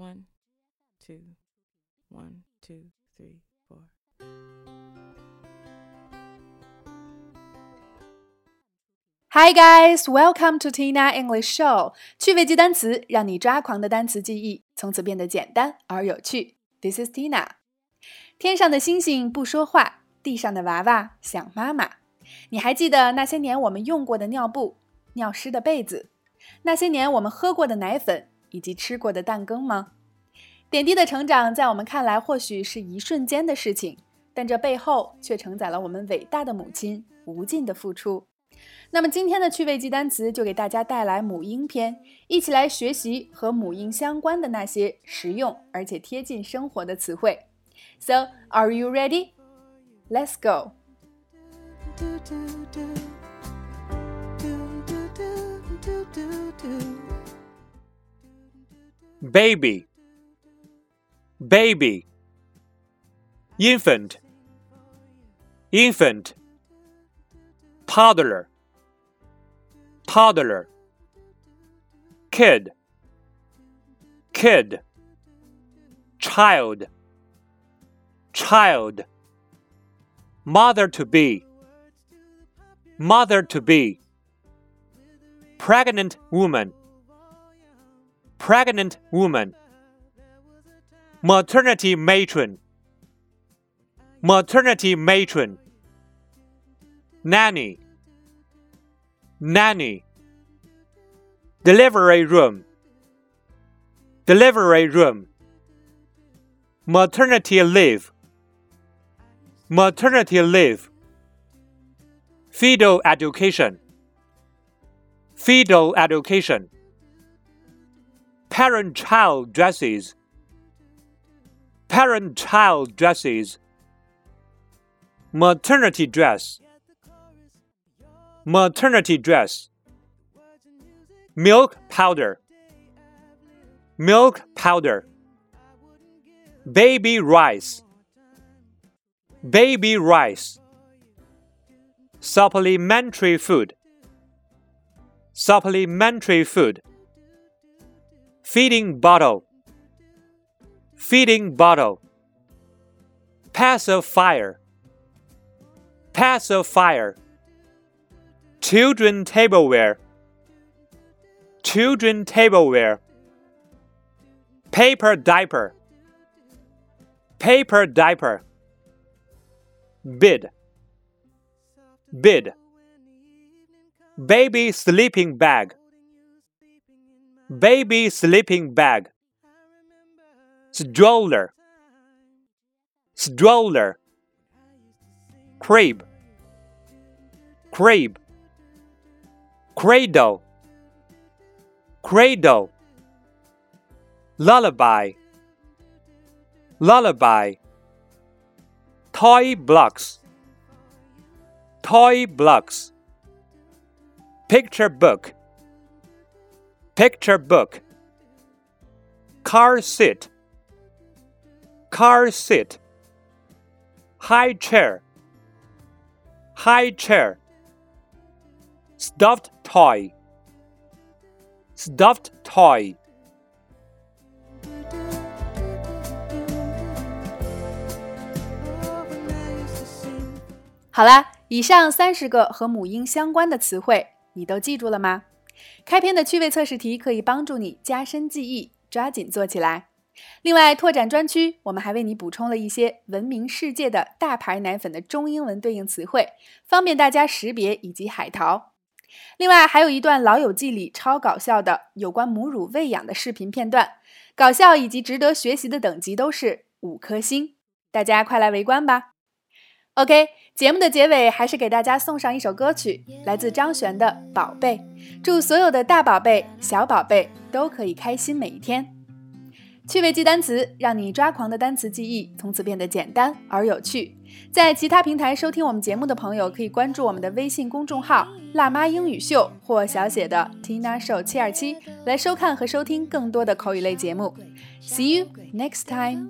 One, two, one, two, three, four. Hi guys, welcome to Tina English Show。趣味记单词，让你抓狂的单词记忆从此变得简单而有趣。This is Tina。天上的星星不说话，地上的娃娃想妈妈。你还记得那些年我们用过的尿布、尿湿的被子，那些年我们喝过的奶粉以及吃过的蛋羹吗？点滴的成长在我们看来或许是一瞬间的事情，但这背后却承载了我们伟大的母亲无尽的付出。那么今天的趣味记单词就给大家带来母婴篇，一起来学习和母婴相关的那些实用而且贴近生活的词汇。So, are you ready? Let's go. Baby. Baby. Infant. Infant. Toddler. Toddler. Kid. Kid. Child. Child. Mother to be. Mother to be. Pregnant woman pregnant woman. Maternity matron. Maternity matron. Nanny. Nanny. Delivery room. Delivery room. Maternity leave. Maternity leave. Fetal education. Fetal education parent child dresses. Parent child dresses. Maternity dress. Maternity dress. Milk powder. Milk powder. Baby rice. Baby rice. Supplementary food. Supplementary food feeding bottle. Feeding bottle. Pacifier. Pacifier. Children tableware. Children tableware. Paper diaper. Paper diaper. Bid. Bid. Baby sleeping bag baby sleeping bag. Stroller. Stroller. Crib. Crib. Cradle. Cradle. Lullaby. Lullaby. Toy blocks. Toy blocks. Picture book picture book car seat car seat high chair high chair stuffed toy stuffed toy 好啦，以上三十个和母婴相关的词汇，你都记住了吗？ 开篇的趣味测试题可以帮助你加深记忆，抓紧做起来。另外，拓展专区，我们还为你补充了一些闻名世界的大牌奶粉的中英文对应词汇，方便大家识别以及海淘。另外，还有一段《老友记》里超搞笑的有关母乳喂养的视频片段，搞笑以及值得学习的等级都是五颗星，大家快来围观吧。OK，节目的结尾还是给大家送上一首歌曲，来自张悬的《宝贝》，祝所有的大宝贝、小宝贝都可以开心每一天。趣味记单词，让你抓狂的单词记忆从此变得简单而有趣。在其他平台收听我们节目的朋友，可以关注我们的微信公众号“辣妈英语秀”或小写的 “Tina Show 七二七”来收看和收听更多的口语类节目。See you next time.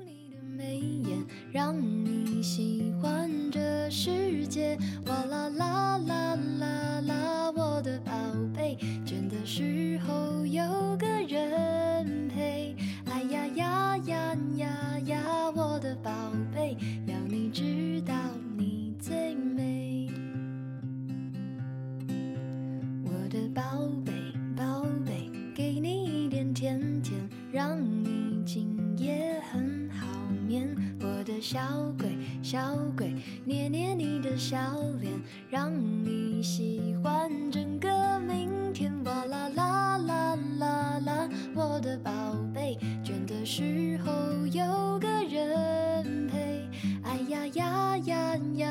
世界哇啦啦啦啦啦我的宝贝倦的时候有个人陪。哎呀呀呀呀呀我的宝贝要你知道你最美。我的宝贝宝贝给你一点甜甜让你今夜很好眠。我的小鬼小鬼，捏捏你的小脸，让你喜欢整个明天。哇啦啦啦啦啦，我的宝贝，倦的时候有个人陪。哎呀呀呀呀。